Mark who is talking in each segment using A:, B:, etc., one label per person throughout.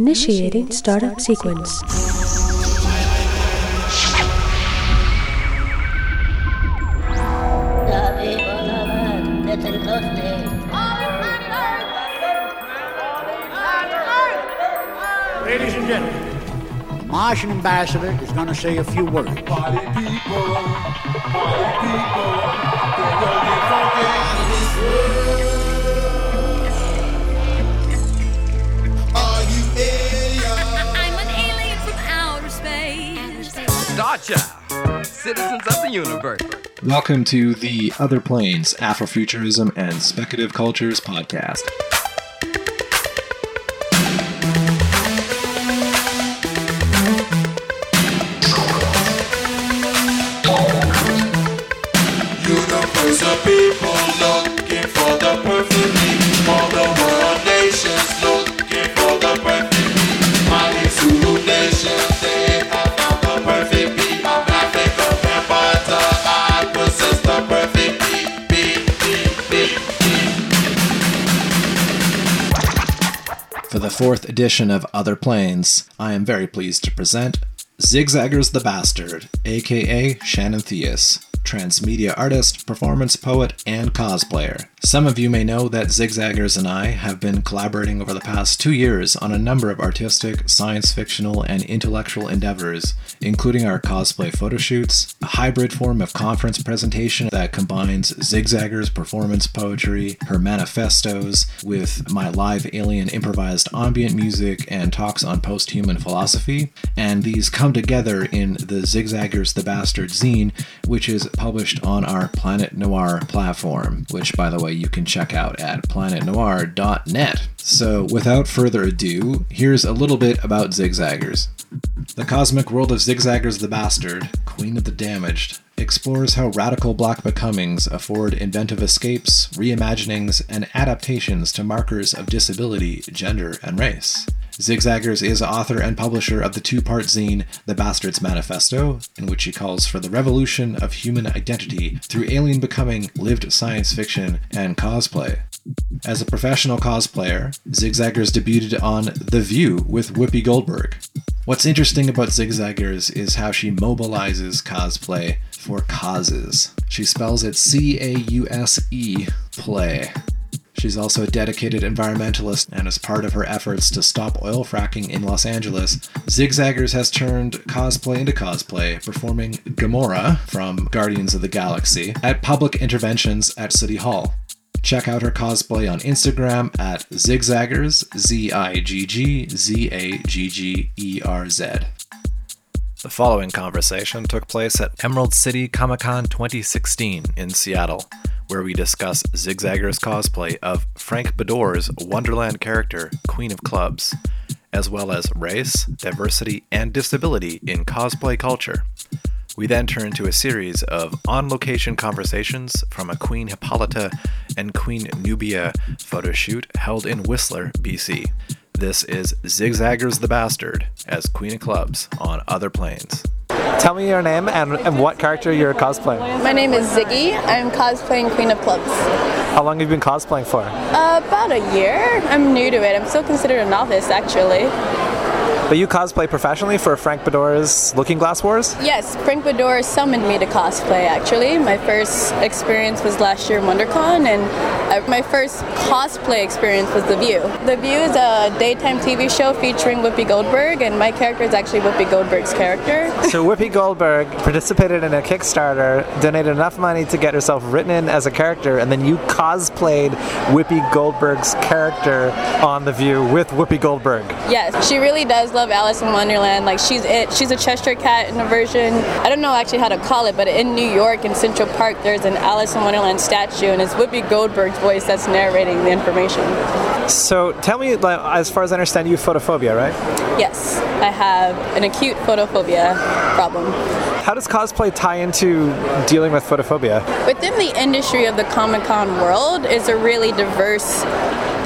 A: Initiating startup sequence.
B: Ladies and gentlemen, the Martian ambassador is going to say a few words.
C: Party people, party people,
D: Starchild, citizens of the universe.
E: Welcome to the Other Planes Afrofuturism and Speculative Cultures podcast.
C: The
E: fourth edition of Other Planes, I am very pleased to present Zigzaggers the Bastard, aka Shannon Theus, transmedia artist, performance poet, and cosplayer. Some of you may know that Zigzaggers and I have been collaborating over the past two years on a number of artistic, science fictional, and intellectual endeavors, including our cosplay photo shoots, a hybrid form of conference presentation that combines Zigzaggers performance poetry, her manifestos, with my live alien improvised ambient music and talks on post human philosophy. And these come together in the Zigzaggers the Bastard zine, which is published on our Planet Noir platform, which, by the way, you can check out at planetnoir.net. So, without further ado, here's a little bit about Zigzaggers. The cosmic world of Zigzaggers the Bastard, Queen of the Damaged, explores how radical black becomings afford inventive escapes, reimaginings, and adaptations to markers of disability, gender, and race. Zigzaggers is author and publisher of the two part zine The Bastard's Manifesto, in which he calls for the revolution of human identity through alien becoming, lived science fiction, and cosplay. As a professional cosplayer, Zigzaggers debuted on The View with Whoopi Goldberg. What's interesting about Zigzaggers is how she mobilizes cosplay for causes. She spells it C A U S E, play. She's also a dedicated environmentalist, and as part of her efforts to stop oil fracking in Los Angeles, Zigzaggers has turned cosplay into cosplay, performing Gamora from Guardians of the Galaxy at public interventions at City Hall. Check out her cosplay on Instagram at Zigzaggers, Z I G G Z A G G E R Z. The following conversation took place at Emerald City Comic Con 2016 in Seattle, where we discuss Zigzagger's cosplay of Frank Beddor's Wonderland character, Queen of Clubs, as well as race, diversity, and disability in cosplay culture. We then turn to a series of on location conversations from a Queen Hippolyta and Queen Nubia photo shoot held in Whistler, BC. This is Zigzaggers the Bastard as Queen of Clubs on Other Planes.
F: Tell me your name and, and what character you're cosplaying.
G: My name is Ziggy. I'm cosplaying Queen of Clubs.
F: How long have you been cosplaying for?
G: Uh, about a year. I'm new to it. I'm still considered a novice, actually.
F: But you cosplay professionally for Frank Beddor's Looking Glass Wars?
G: Yes, Frank Bedore summoned me to cosplay, actually. My first experience was last year at WonderCon, and uh, my first cosplay experience was The View. The View is a daytime TV show featuring Whoopi Goldberg, and my character is actually Whoopi Goldberg's character.
F: So Whoopi Goldberg participated in a Kickstarter, donated enough money to get herself written in as a character, and then you cosplayed Whoopi Goldberg's character on The View with Whoopi Goldberg.
G: Yes, she really does love Alice in Wonderland. Like she's it. She's a Cheshire cat in a version. I don't know actually how to call it, but in New York in Central Park, there's an Alice in Wonderland statue, and it's Whoopi Goldberg's voice that's narrating the information.
F: So tell me, like, as far as I understand, you have photophobia, right?
G: Yes, I have an acute photophobia problem.
F: How does cosplay tie into dealing with photophobia?
G: Within the industry of the Comic Con world is a really diverse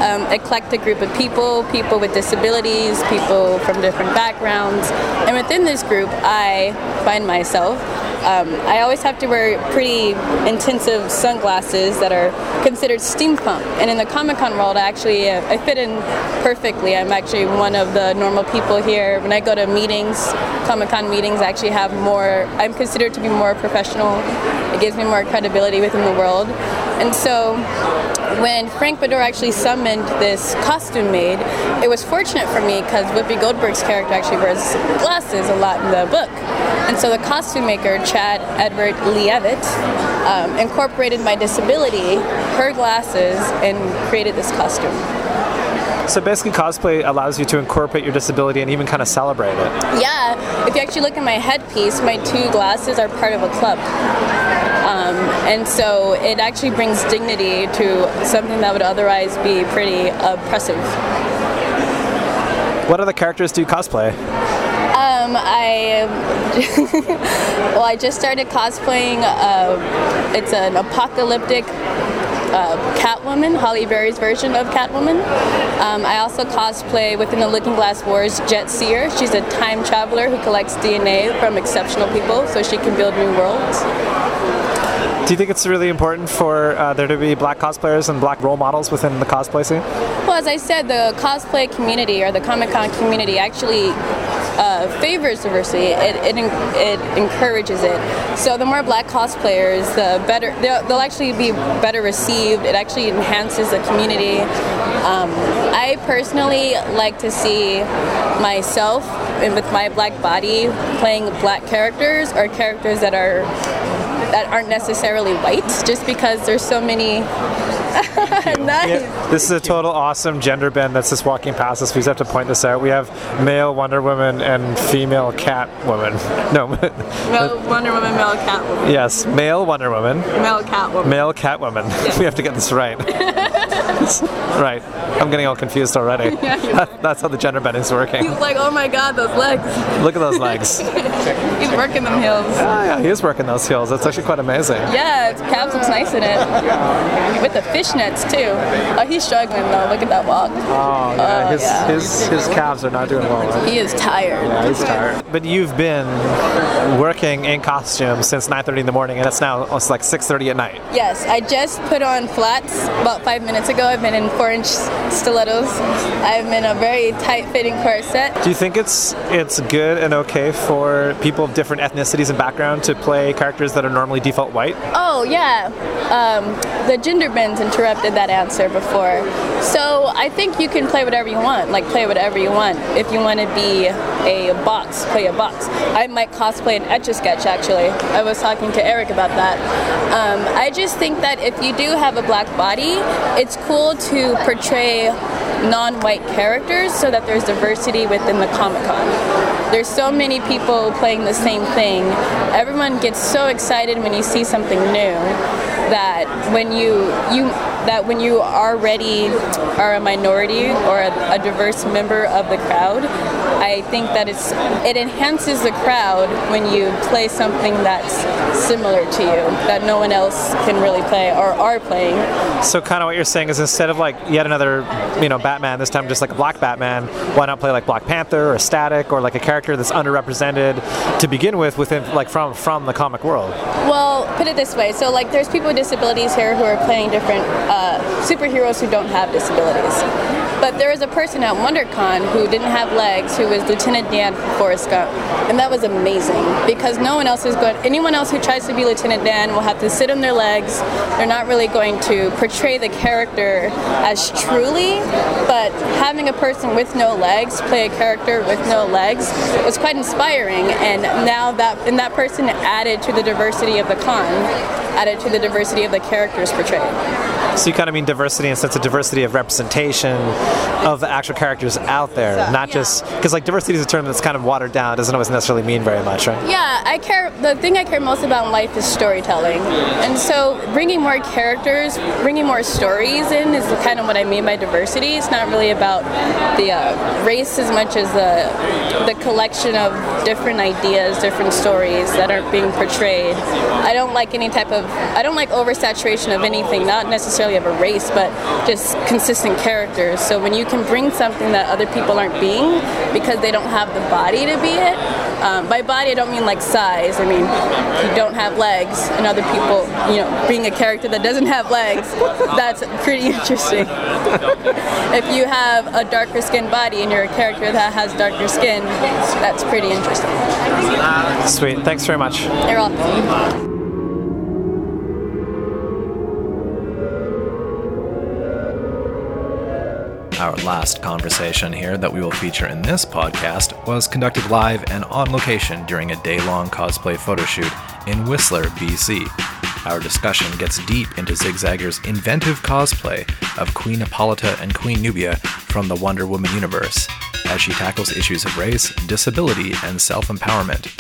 G: um, eclectic group of people, people with disabilities, people from different backgrounds. And within this group, I find myself um, I always have to wear pretty intensive sunglasses that are considered steampunk. And in the Comic Con world, I actually uh, I fit in perfectly. I'm actually one of the normal people here. When I go to meetings, Comic Con meetings, I actually have more. I'm considered to be more professional. It gives me more credibility within the world. And so when Frank Beddor actually summoned this costume maid, it was fortunate for me because Whoopi Goldberg's character actually wears glasses a lot in the book. And so the costume maker, Chad Edward Leavitt, um, incorporated my disability, her glasses, and created this costume.
F: So basically, cosplay allows you to incorporate your disability and even kind of celebrate it.
G: Yeah, if you actually look at my headpiece, my two glasses are part of a club. Um, and so it actually brings dignity to something that would otherwise be pretty oppressive.
F: What other characters do you cosplay?
G: Um, I well, I just started cosplaying. Uh, it's an apocalyptic uh, Catwoman, Halle Berry's version of Catwoman. Um, I also cosplay within the Looking Glass Wars Jet Seer. She's a time traveler who collects DNA from exceptional people so she can build new worlds.
F: Do you think it's really important for uh, there to be black cosplayers and black role models within the cosplay scene?
G: Well, as I said, the cosplay community or the Comic Con community actually uh, favors diversity. It, it, it encourages it. So the more black cosplayers, the better they'll, they'll actually be better received. It actually enhances the community. Um, I personally like to see myself and with my black body playing black characters or characters that are that aren't necessarily white, just because there's so many. nice.
F: This is a total awesome gender bend that's just walking past us. We just have to point this out. We have male Wonder Woman and female Catwoman. No,
G: Male Wonder Woman, male Catwoman,
F: yes, male Wonder Woman,
G: male Catwoman.
F: male cat Catwoman. we have to get this right. right. I'm getting all confused already. Yeah. That's how the gender bending's working.
G: He's like, oh my god, those legs.
F: Look at those legs.
G: He's working them heels.
F: Ah, yeah, he is working those heels. That's actually quite amazing.
G: Yeah, his calves looks nice in it. With the fishnets too. Oh, he's struggling though. Look at that walk.
F: Oh, yeah.
G: Oh,
F: his,
G: yeah.
F: his his calves are not doing well. Right?
G: He is tired.
F: Yeah, he's tired. But you've been working in costume since 9:30 in the morning, and it's now it's like 6:30 at night.
G: Yes, I just put on flats about five minutes ago. I've been in four-inch stilettos. I'm in a very tight-fitting corset.
F: Do you think it's it's good and okay for people different ethnicities and background to play characters that are normally default white?
G: Oh yeah, um, the gender bins interrupted that answer before. So I think you can play whatever you want. Like play whatever you want. If you want to be a box, play a box. I might cosplay an etch a sketch. Actually, I was talking to Eric about that. Um, I just think that if you do have a black body, it's cool to portray non-white characters so that there's diversity within the Comic Con. There's so many people playing the same thing. Everyone gets so excited when you see something new that when you you that when you already are a minority or a, a diverse member of the crowd, I think that it's it enhances the crowd when you play something that's similar to you that no one else can really play or are playing.
F: So kind of what you're saying is instead of like yet another, you know, Batman, this time just like a black Batman, why not play like Black Panther or Static or like a character that's underrepresented to begin with within like from from the comic world?
G: Well, put it this way. So, like, there's people with disabilities here who are playing different uh, superheroes who don't have disabilities. But there was a person at WonderCon who didn't have legs, who was Lieutenant Dan Forrest Gump, and that was amazing because no one else is going. Anyone else who tries to be Lieutenant Dan will have to sit on their legs. They're not really going to portray the character as truly. But having a person with no legs play a character with no legs was quite inspiring, and now that and that person added to the diversity of the con, added to the diversity of the characters portrayed.
F: So you kind of mean diversity in the sense of diversity of representation of the actual characters out there, not just because like diversity is a term that's kind of watered down. It doesn't always necessarily mean very much, right?
G: Yeah, I care. The thing I care most about in life is storytelling, and so bringing more characters, bringing more stories in is kind of what I mean by diversity. It's not really about the uh, race as much as the the collection of different ideas, different stories that aren't being portrayed. I don't like any type of. I don't like oversaturation of anything. Not necessarily necessarily of a race, but just consistent characters. So when you can bring something that other people aren't being because they don't have the body to be it. Um, by body, I don't mean like size. I mean you don't have legs, and other people, you know, being a character that doesn't have legs. That's pretty interesting. if you have a darker skinned body and you're a character that has darker skin, that's pretty interesting.
F: Sweet. Thanks very much.
G: You're welcome.
E: Our last conversation here that we will feature in this podcast was conducted live and on location during a day long cosplay photo shoot in Whistler, BC. Our discussion gets deep into Zigzagger's inventive cosplay of Queen Hippolyta and Queen Nubia from the Wonder Woman universe, as she tackles issues of race, disability, and self empowerment.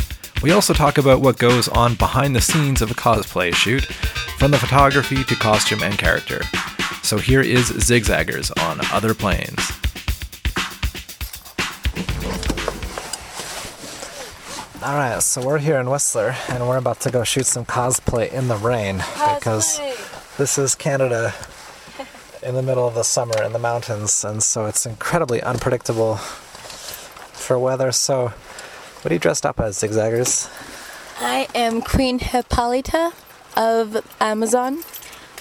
E: We also talk about what goes on behind the scenes of a cosplay shoot, from the photography to costume and character. So here is Zigzaggers on Other Planes.
F: All right, so we're here in Whistler, and we're about to go shoot some cosplay in the rain because this is Canada in the middle of the summer in the mountains, and so it's incredibly unpredictable for weather. So, what are you dressed up as, Zigzaggers?
G: I am Queen Hippolyta of Amazon.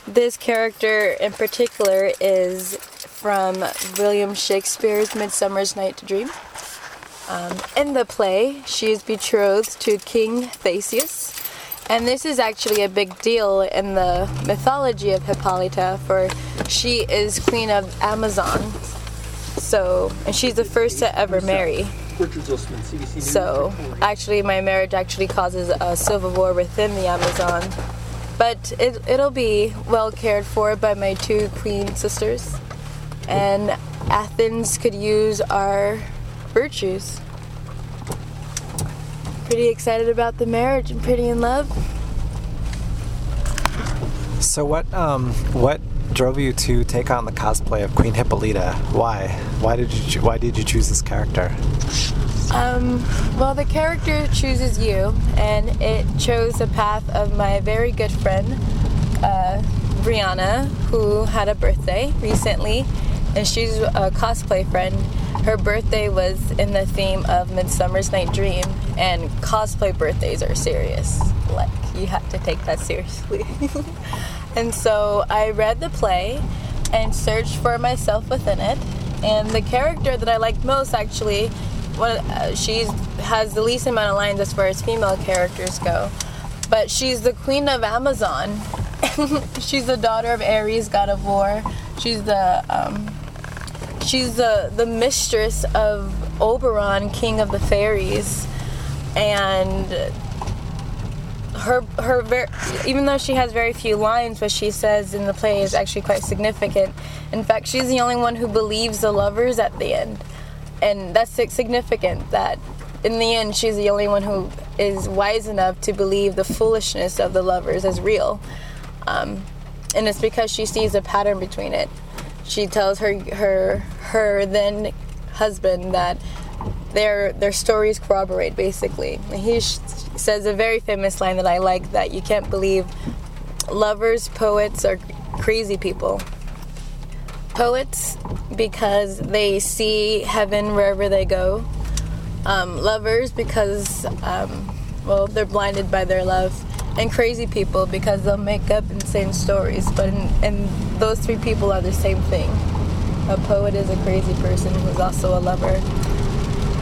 G: This character in particular is from William Shakespeare's Midsummer's Night's Dream. Um, in the play, she is betrothed to King Theseus, and this is actually a big deal in the mythology of Hippolyta, for she is queen of Amazon. So, and she's the first to ever marry. So, actually, my marriage actually causes a civil war within the Amazon. But it, it'll be well cared for by my two queen sisters. And Athens could use our virtues. Pretty excited about the marriage and pretty in love.
F: So, what um, what drove you to take on the cosplay of Queen Hippolyta? Why? Why did you Why did you choose this character?
G: Um, well, the character chooses you, and it chose the path of my very good friend, uh, Brianna, who had a birthday recently, and she's a cosplay friend. Her birthday was in the theme of Midsummer's Night Dream, and cosplay birthdays are serious. Like, you have to take that seriously. and so I read the play and searched for myself within it, and the character that I liked most actually uh, she has the least amount of lines as far as female characters go. But she's the queen of Amazon. she's the daughter of Ares, god of war. She's the um, she's the the mistress of Oberon, king of the fairies, and her her ver- even though she has very few lines, what she says in the play is actually quite significant. In fact, she's the only one who believes the lovers at the end and that's significant that in the end she's the only one who is wise enough to believe the foolishness of the lovers as real. Um, and it's because she sees a pattern between it. She tells her her her then husband that their their stories corroborate basically. He sh- says a very famous line that i like that you can't believe lovers poets are crazy people poets because they see heaven wherever they go. Um, lovers because, um, well, they're blinded by their love. And crazy people because they'll make up insane stories. But in, and those three people are the same thing. A poet is a crazy person who's also a lover.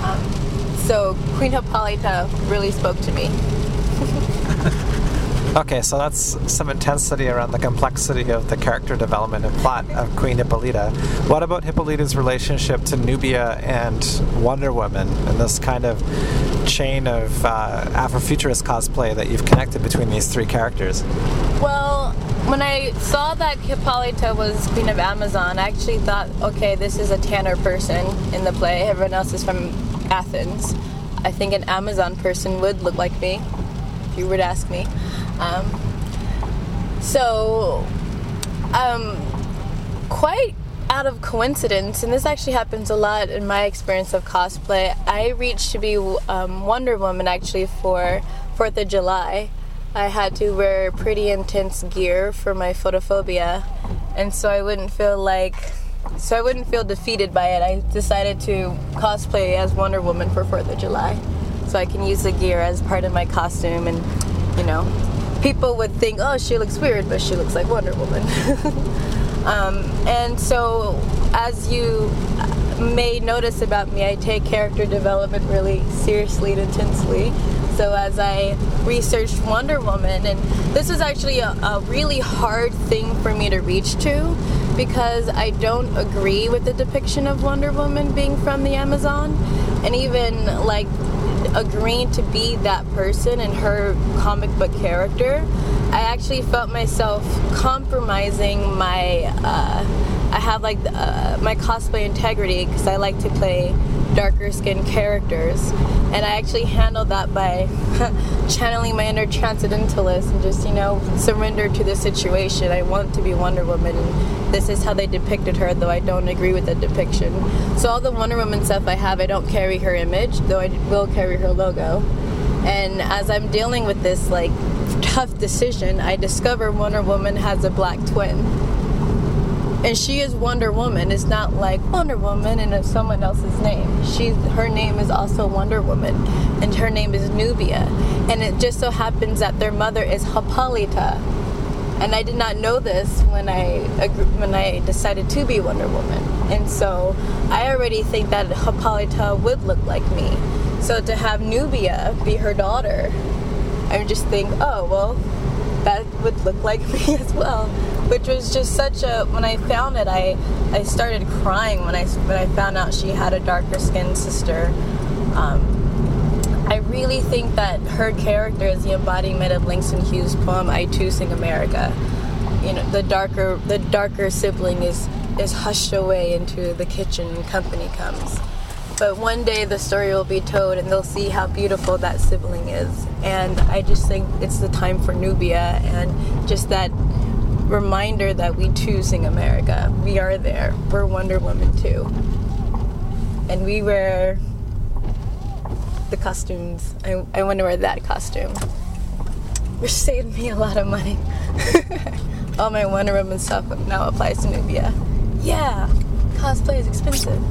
G: Um, so Queen Hippolyta really spoke to me.
F: Okay, so that's some intensity around the complexity of the character development and plot of Queen Hippolyta. What about Hippolyta's relationship to Nubia and Wonder Woman and this kind of chain of uh, Afrofuturist cosplay that you've connected between these three characters?
G: Well, when I saw that Hippolyta was Queen of Amazon, I actually thought, okay, this is a Tanner person in the play. Everyone else is from Athens. I think an Amazon person would look like me, if you were to ask me. Um, so, um, quite out of coincidence, and this actually happens a lot in my experience of cosplay, I reached to be um, Wonder Woman actually for 4th of July. I had to wear pretty intense gear for my photophobia, and so I wouldn't feel like so I wouldn't feel defeated by it. I decided to cosplay as Wonder Woman for Fourth of July, so I can use the gear as part of my costume, and you know, people would think, oh, she looks weird, but she looks like Wonder Woman. um, and so, as you may notice about me, I take character development really seriously and intensely. So as I researched Wonder Woman, and this was actually a, a really hard thing for me to reach to because I don't agree with the depiction of Wonder Woman being from the Amazon, and even like agreeing to be that person and her comic book character, I actually felt myself compromising my. Uh, I have like uh, my cosplay integrity because I like to play darker skinned characters, and I actually handled that by channeling my inner transcendentalist and just you know surrender to the situation. I want to be Wonder Woman, this is how they depicted her, though I don't agree with the depiction. So all the Wonder Woman stuff I have, I don't carry her image, though I will carry her logo. And as I'm dealing with this like tough decision, I discover Wonder Woman has a black twin and she is Wonder Woman. It's not like Wonder Woman and someone else's name. She's her name is also Wonder Woman, and her name is Nubia. And it just so happens that their mother is Hippolyta, and I did not know this when I when I decided to be Wonder Woman. And so I already think that Hippolyta would look like me. So to have Nubia be her daughter, I just think, oh well, that would look like me as well which was just such a when I found it I I started crying when I when I found out she had a darker skinned sister um, I really think that her character is the embodiment of Langston Hughes' poem "I Too Sing America." You know, the darker the darker sibling is is hushed away into the kitchen and company comes. But one day the story will be told and they'll see how beautiful that sibling is. And I just think it's the time for Nubia and just that reminder that we too sing America. We are there. We're Wonder Woman too. And we wear the costumes. I, I want to wear that costume. Which saved me a lot of money. All my Wonder Woman stuff now applies to Nubia. Yeah, cosplay is expensive.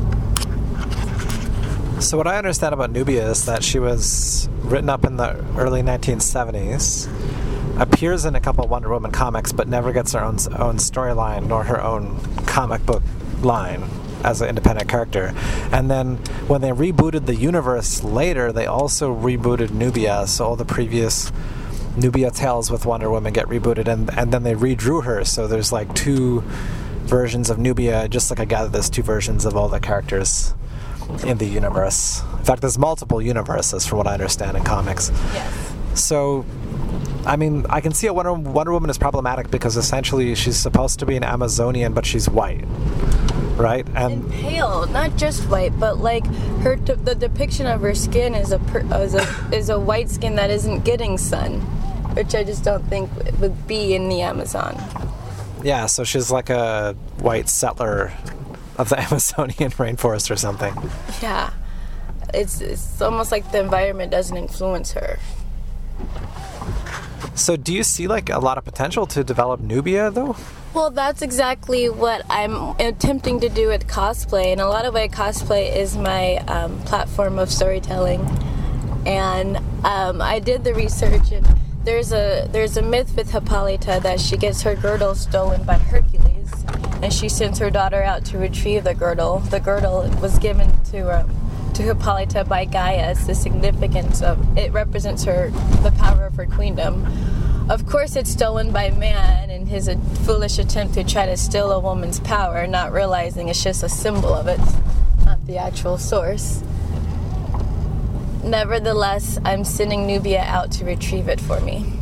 F: So what I understand about Nubia is that she was written up in the early 1970s, appears in a couple Wonder Woman comics, but never gets her own own storyline nor her own comic book line as an independent character. And then when they rebooted the universe later, they also rebooted Nubia, so all the previous Nubia tales with Wonder Woman get rebooted, and and then they redrew her. So there's like two versions of Nubia, just like I gather there's two versions of all the characters in the universe. In fact, there's multiple universes, from what I understand in comics.
G: Yes.
F: So, I mean, I can see a Wonder, Wonder Woman is problematic because essentially she's supposed to be an Amazonian, but she's white, right?
G: And pale, not just white, but like her de- the depiction of her skin is a per- is a is a white skin that isn't getting sun, which I just don't think would be in the Amazon.
F: yeah, so she's like a white settler of the Amazonian rainforest or something.
G: Yeah, it's it's almost like the environment doesn't influence her.
F: So, do you see like a lot of potential to develop Nubia though?
G: Well, that's exactly what I'm attempting to do with cosplay. And a lot of my cosplay is my um, platform of storytelling. And um, I did the research, and there's a there's a myth with Hippolyta that she gets her girdle stolen by Hercules, and she sends her daughter out to retrieve the girdle. The girdle was given to um, to Hippolyta by Gaius. The significance of it represents her the power of her queendom. Of course, it's stolen by man in his foolish attempt to try to steal a woman's power, not realizing it's just a symbol of it, not the actual source. Nevertheless, I'm sending Nubia out to retrieve it for me.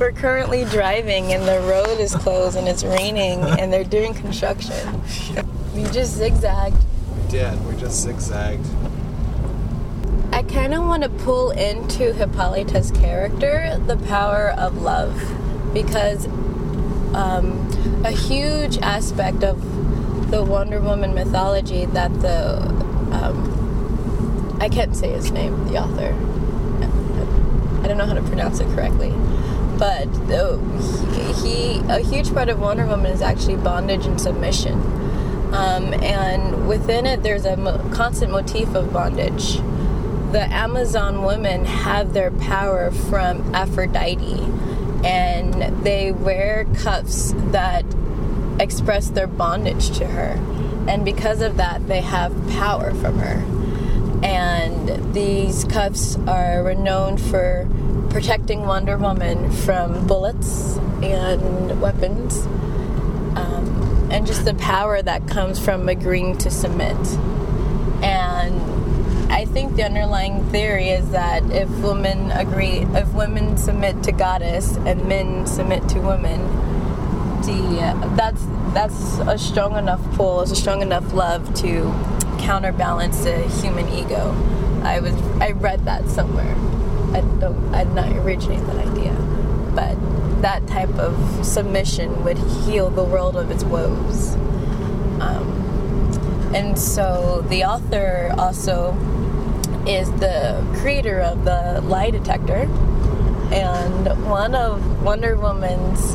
G: We're currently driving and the road is closed and it's raining and they're doing construction. We just zigzagged.
F: We did. We just zigzagged.
G: I kind of want to pull into Hippolyta's character the power of love because um, a huge aspect of the Wonder Woman mythology that the um, I can't say his name, the author. I don't know how to pronounce it correctly, but uh, he, he a huge part of Wonder Woman is actually bondage and submission. Um, and within it, there's a mo- constant motif of bondage. The Amazon women have their power from Aphrodite, and they wear cuffs that express their bondage to her. And because of that, they have power from her. And these cuffs are renowned for protecting Wonder Woman from bullets and weapons, and just the power that comes from agreeing to submit. And I think the underlying theory is that if women agree, if women submit to goddess and men submit to women, the that's that's a strong enough pull, it's a strong enough love to counterbalance the human ego. I was I read that somewhere. I don't I did not originate that idea, but that type of submission would heal the world of its woes. Um, and so the author also is the creator of the lie detector, and one of Wonder Woman's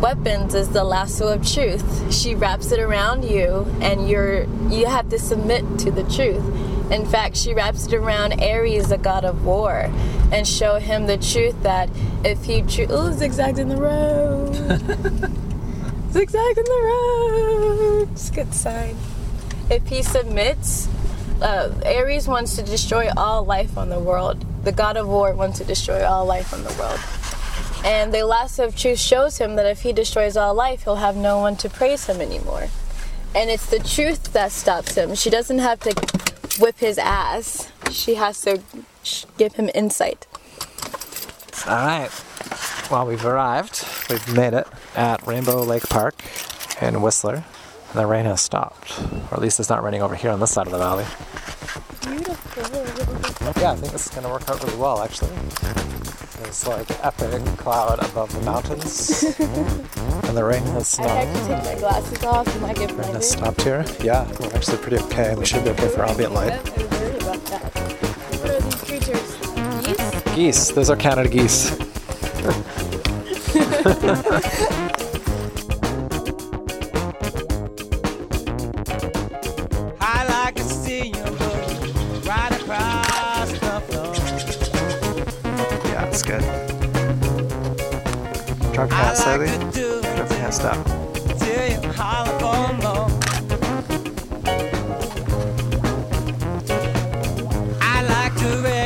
G: weapons is the lasso of truth. She wraps it around you and you're you have to submit to the truth. In fact, she wraps it around Ares, the god of war, and show him the truth that if he tru- oh zigzags in the road, zigzag in the road, it's a good sign. If he submits, uh, Ares wants to destroy all life on the world. The god of war wants to destroy all life on the world. And the lasso of truth shows him that if he destroys all life, he'll have no one to praise him anymore. And it's the truth that stops him. She doesn't have to whip his ass, she has to give him insight.
F: All right. Well, we've arrived. We've made it at Rainbow Lake Park in Whistler. The rain has stopped, or at least it's not raining over here on this side of the valley. Yeah, I think this is going to work out really well, actually. There's like epic cloud above the mountains, and the rain has
G: I
F: not.
G: Um, to take my glasses off. I get
F: Rain has stopped here. Yeah, we're actually pretty okay. We should be okay for ambient light.
G: Worried about that. What are these creatures? Geese?
F: Geese. Those are Canada geese. hands down.
H: till you holler for more. I like to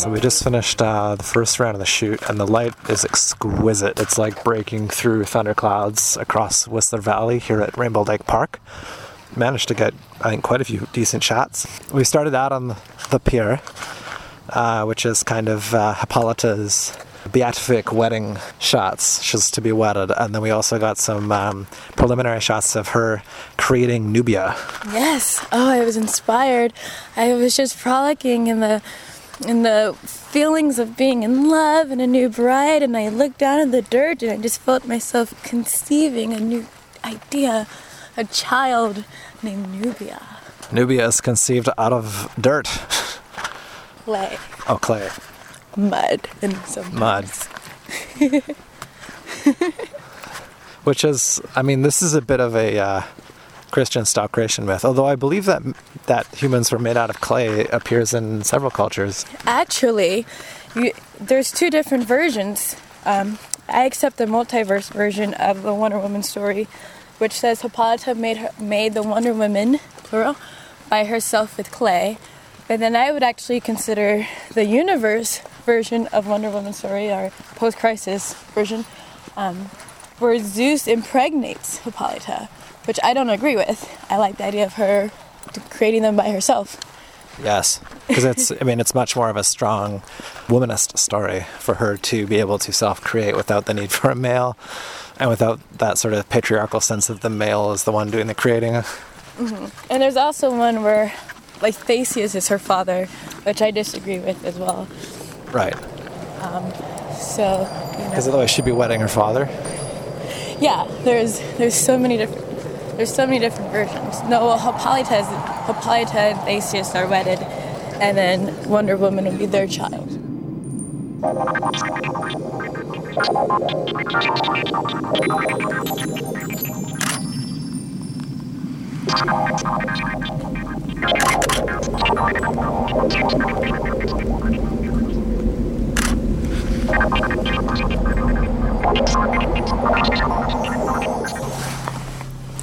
F: so we just finished uh, the first round of the shoot, and the light is exquisite. It's like breaking through thunderclouds across Whistler Valley here at Rainbow Lake Park. Managed to get, I think, quite a few decent shots. We started out on the pier, uh, which is kind of uh, Hippolyta's beatific wedding shots. She's to be wedded, and then we also got some um, preliminary shots of her creating Nubia.
G: Yes. Oh, I was inspired. I was just frolicking in the in the feelings of being in love and a new bride and I looked down at the dirt and I just felt myself conceiving a new idea, a child named Nubia.
F: Nubia is conceived out of dirt.
G: Clay,
F: Oh, clay.
G: mud, and some
F: mud. Which is, I mean, this is a bit of a uh, Christian style creation myth. Although I believe that that humans were made out of clay appears in several cultures.
G: Actually, you, there's two different versions. Um, I accept the multiverse version of the Wonder Woman story, which says Hippolyta made her, made the Wonder Woman plural by herself with clay. But then I would actually consider the universe version of Wonder Woman story, or post-crisis version, um, where Zeus impregnates Hippolyta, which I don't agree with. I like the idea of her creating them by herself.
F: Yes, because it's. I mean, it's much more of a strong womanist story for her to be able to self-create without the need for a male, and without that sort of patriarchal sense of the male is the one doing the creating. Mm-hmm.
G: And there's also one where, like, Theseus is her father, which I disagree with as well.
F: Right.
G: Um, so, you know.
F: Because otherwise she'd be wedding her father.
G: Yeah, there's there's so many different there's so many different versions. No, well, Hippolyta, is, Hippolyta and Theseus are wedded, and then Wonder Woman will be their child.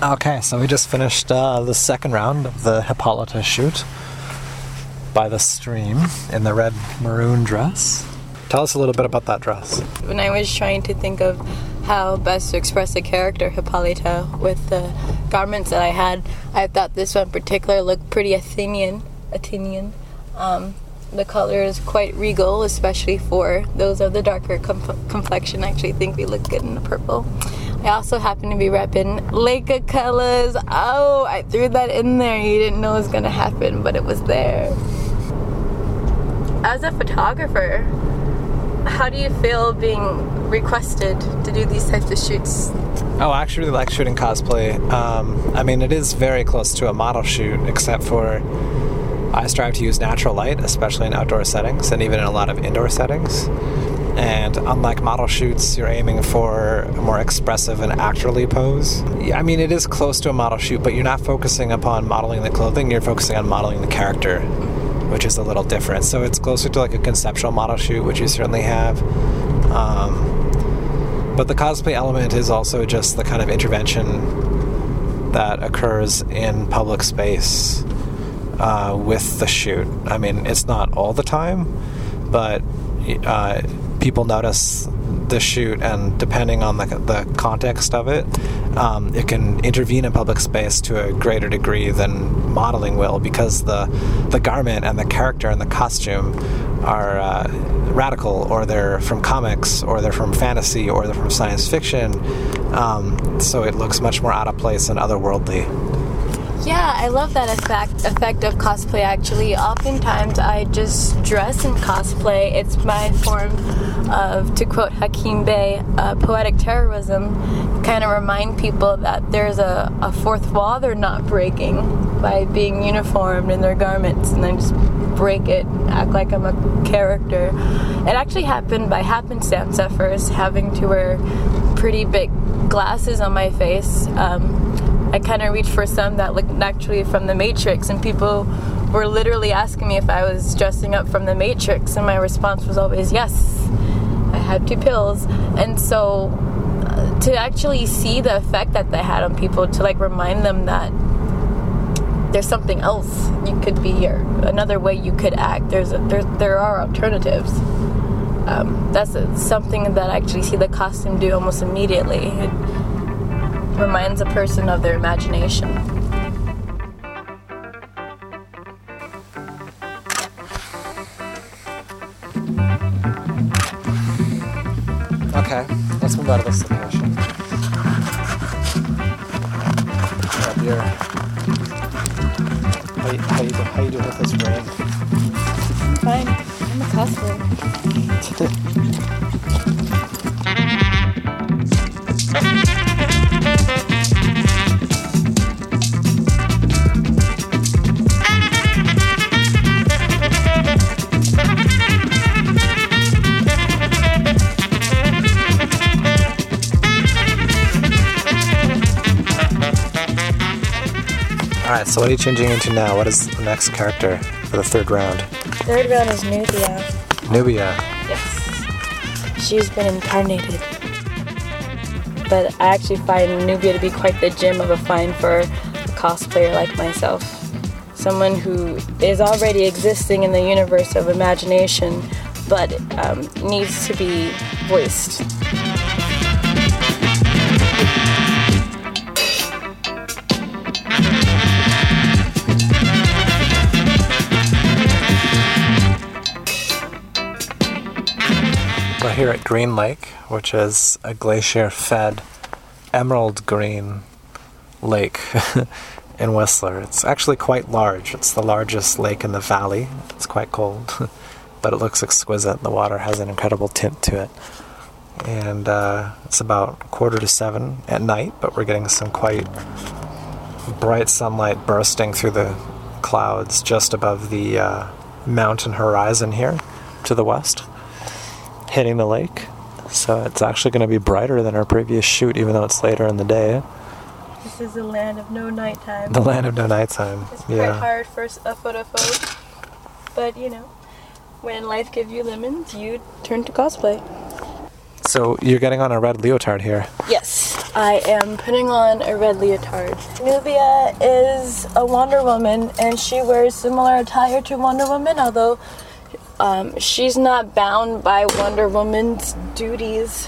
F: Okay, so we just finished uh, the second round of the Hippolyta shoot by the stream in the red maroon dress. Tell us a little bit about that dress.
G: When I was trying to think of how best to express the character Hippolyta with the garments that I had, I thought this one in particular looked pretty Athenian. Athenian. Um, the color is quite regal, especially for those of the darker com- complexion. I actually think we look good in the purple. I also happen to be repping Leica colors. Oh, I threw that in there. You didn't know it was gonna happen, but it was there. As a photographer, how do you feel being requested to do these types of shoots?
F: Oh, I actually like shooting cosplay. Um, I mean, it is very close to a model shoot, except for I strive to use natural light, especially in outdoor settings and even in a lot of indoor settings. And unlike model shoots, you're aiming for a more expressive and actorly pose. I mean, it is close to a model shoot, but you're not focusing upon modeling the clothing, you're focusing on modeling the character, which is a little different. So it's closer to like a conceptual model shoot, which you certainly have. Um, but the cosplay element is also just the kind of intervention that occurs in public space uh, with the shoot. I mean, it's not all the time, but uh, people notice the shoot, and depending on the, the context of it, um, it can intervene in public space to a greater degree than modeling will, because the the garment and the character and the costume are uh, radical, or they're from comics, or they're from fantasy, or they're from science fiction. Um, so it looks much more out of place and otherworldly.
G: Yeah, I love that effect effect of cosplay actually. Oftentimes I just dress in cosplay. It's my form of to quote Hakim Bey, uh, poetic terrorism, kind of remind people that there's a, a fourth wall they're not breaking by being uniformed in their garments and then just break it, act like I'm a character. It actually happened by happenstance at first, having to wear pretty big glasses on my face. Um, I kind of reached for some that looked actually from the Matrix, and people were literally asking me if I was dressing up from the Matrix, and my response was always yes. I had two pills, and so uh, to actually see the effect that they had on people, to like remind them that there's something else you could be, or another way you could act. There's a, there there are alternatives. Um, that's a, something that I actually see the costume do almost immediately. It, reminds a person of their imagination.
F: Okay, let's move out of this location. So what are you changing into now? What is the next character for the third round?
G: Third round is Nubia.
F: Nubia.
G: Yes. She's been incarnated. But I actually find Nubia to be quite the gem of a find for a cosplayer like myself. Someone who is already existing in the universe of imagination, but um, needs to be voiced.
F: Here at Green Lake, which is a glacier fed emerald green lake in Whistler. It's actually quite large. It's the largest lake in the valley. It's quite cold, but it looks exquisite. The water has an incredible tint to it. And uh, it's about quarter to seven at night, but we're getting some quite bright sunlight bursting through the clouds just above the uh, mountain horizon here to the west, hitting the lake. So it's actually going to be brighter than our previous shoot, even though it's later in the day.
G: This is the land of no nighttime.
F: The land of no nighttime.
G: It's quite
F: Yeah.
G: hard for a photo photo. But you know, when life gives you lemons, you turn to cosplay.
F: So you're getting on a red leotard here.
G: Yes, I am putting on a red leotard. Nubia is a Wonder Woman and she wears similar attire to Wonder Woman, although um, she's not bound by Wonder Woman's duties.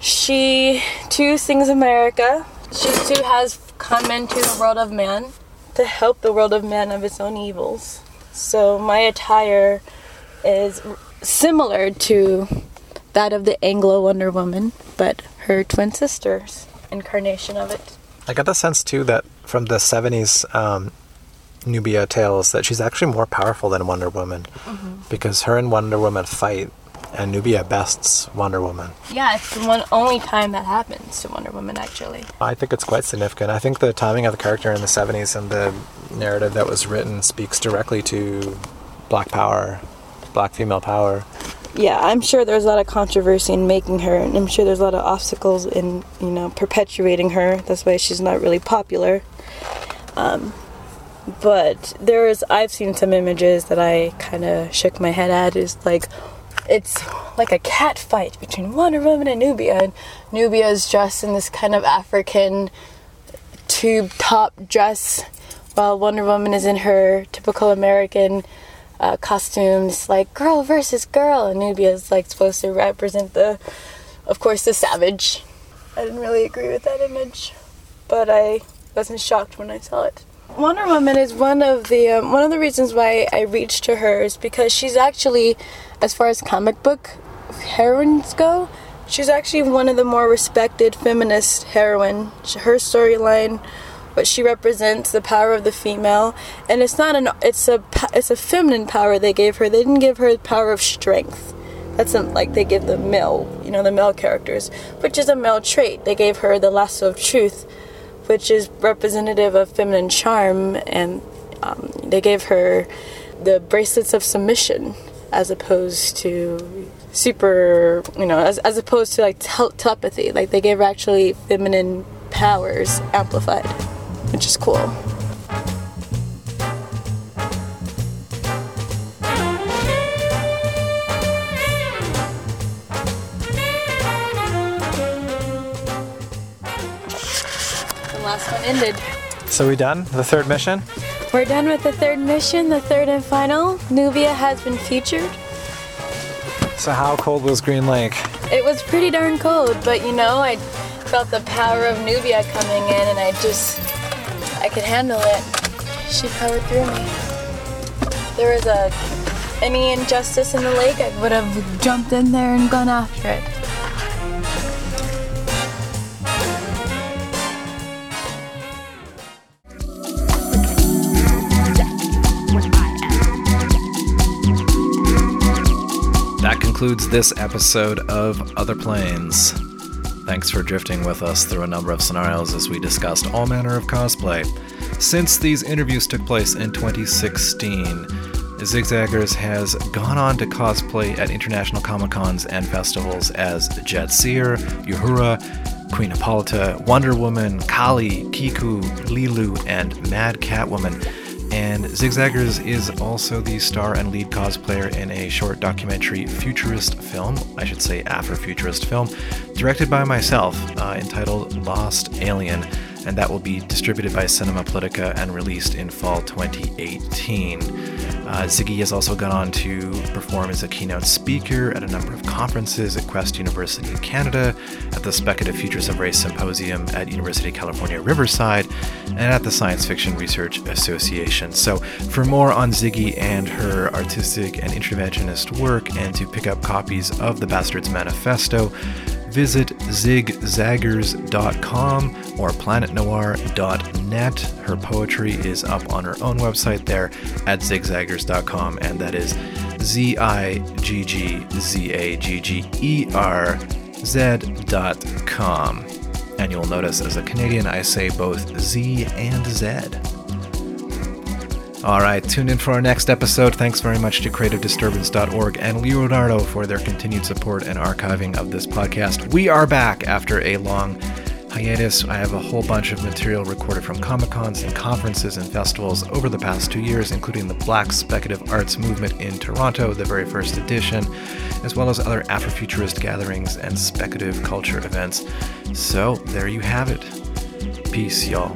G: She too sings America. She too has come into the world of man to help the world of man of its own evils. So my attire is similar to that of the Anglo Wonder Woman, but her twin sister's incarnation of it.
F: I got the sense too that from the 70s um, Nubia tales that she's actually more powerful than Wonder Woman because her and Wonder Woman fight and Nubia bests Wonder Woman.
G: Yeah, it's the one only time that happens to Wonder Woman actually.
F: I think it's quite significant. I think the timing of the character in the 70s and the narrative that was written speaks directly to black power, black female power.
G: Yeah, I'm sure there's a lot of controversy in making her, and I'm sure there's a lot of obstacles in, you know, perpetuating her. That's why she's not really popular. Um, but there is, I've seen some images that I kind of shook my head at. Is like, it's like a cat fight between Wonder Woman and Nubia, and Nubia is dressed in this kind of African tube top dress, while Wonder Woman is in her typical American uh, costumes, like girl versus girl, and Nubia is like supposed to represent the, of course, the savage. I didn't really agree with that image, but I wasn't shocked when I saw it. Wonder Woman is one of the um, one of the reasons why I reached to her is because she's actually, as far as comic book heroines go, she's actually one of the more respected feminist heroine. Her storyline what she represents the power of the female and it's not an it's a it's a feminine power they gave her. They didn't give her the power of strength. That's like they give the male you know the male characters which is a male trait. They gave her the lasso of truth which is representative of feminine charm and um, they gave her the bracelets of submission as opposed to super you know as, as opposed to like tel- telepathy. Like they gave her actually feminine powers amplified which is cool ended
F: So we done? The third mission?
G: we're done with the third mission the third and final nubia has been featured
F: So how cold was Green Lake?
G: It was pretty darn cold, but you know, I felt the power of Nubia coming in and I just, I could handle it. She powered through me. There was a, any injustice in the lake, I would have jumped in there and gone after it.
E: Concludes this episode of Other Planes. Thanks for drifting with us through a number of scenarios as we discussed all manner of cosplay. Since these interviews took place in 2016, ZiggZaggerZ has gone on to cosplay at international Comic Cons and festivals as Jet Seer, Uhura, Queen Hippolyta, Wonder Woman, Kali, Kiku, Leeloo, and Mad Catwoman. And ZiggZaggerZ is also the star and lead cosplayer in a short documentary futurist film, I should say Afrofuturist film, directed by myself, uh, entitled Lost Alien, and that will be distributed by Cinema Politica and released in fall 2018. Uh, Ziggy has also gone on to perform as a keynote speaker at a number of conferences at Quest University in Canada, at the Speculative Futures of Race Symposium at University of California, Riverside, and at the Science Fiction Research Association. So, for more on Ziggy and her artistic and interventionist work, and to pick up copies of the Bastards Manifesto, visit ziggzaggerz.com or planetnoir.net. Her poetry is up on her own website there at ziggzaggerz.com, and that is Z I G G Z A G G E R Z.com. And you'll notice as a Canadian, I say both Z and Z. All right, tune in for our next episode. Thanks very much to creativedisturbance.org and Leonardo for their continued support and archiving of this podcast. We are back after a long hiatus. I have a whole bunch of material recorded from Comic Cons and conferences and festivals over the past two years, including the Black Speculative Arts Movement in Toronto, the very first edition, as well as other Afrofuturist gatherings and speculative culture events. So there you have it. Peace, y'all.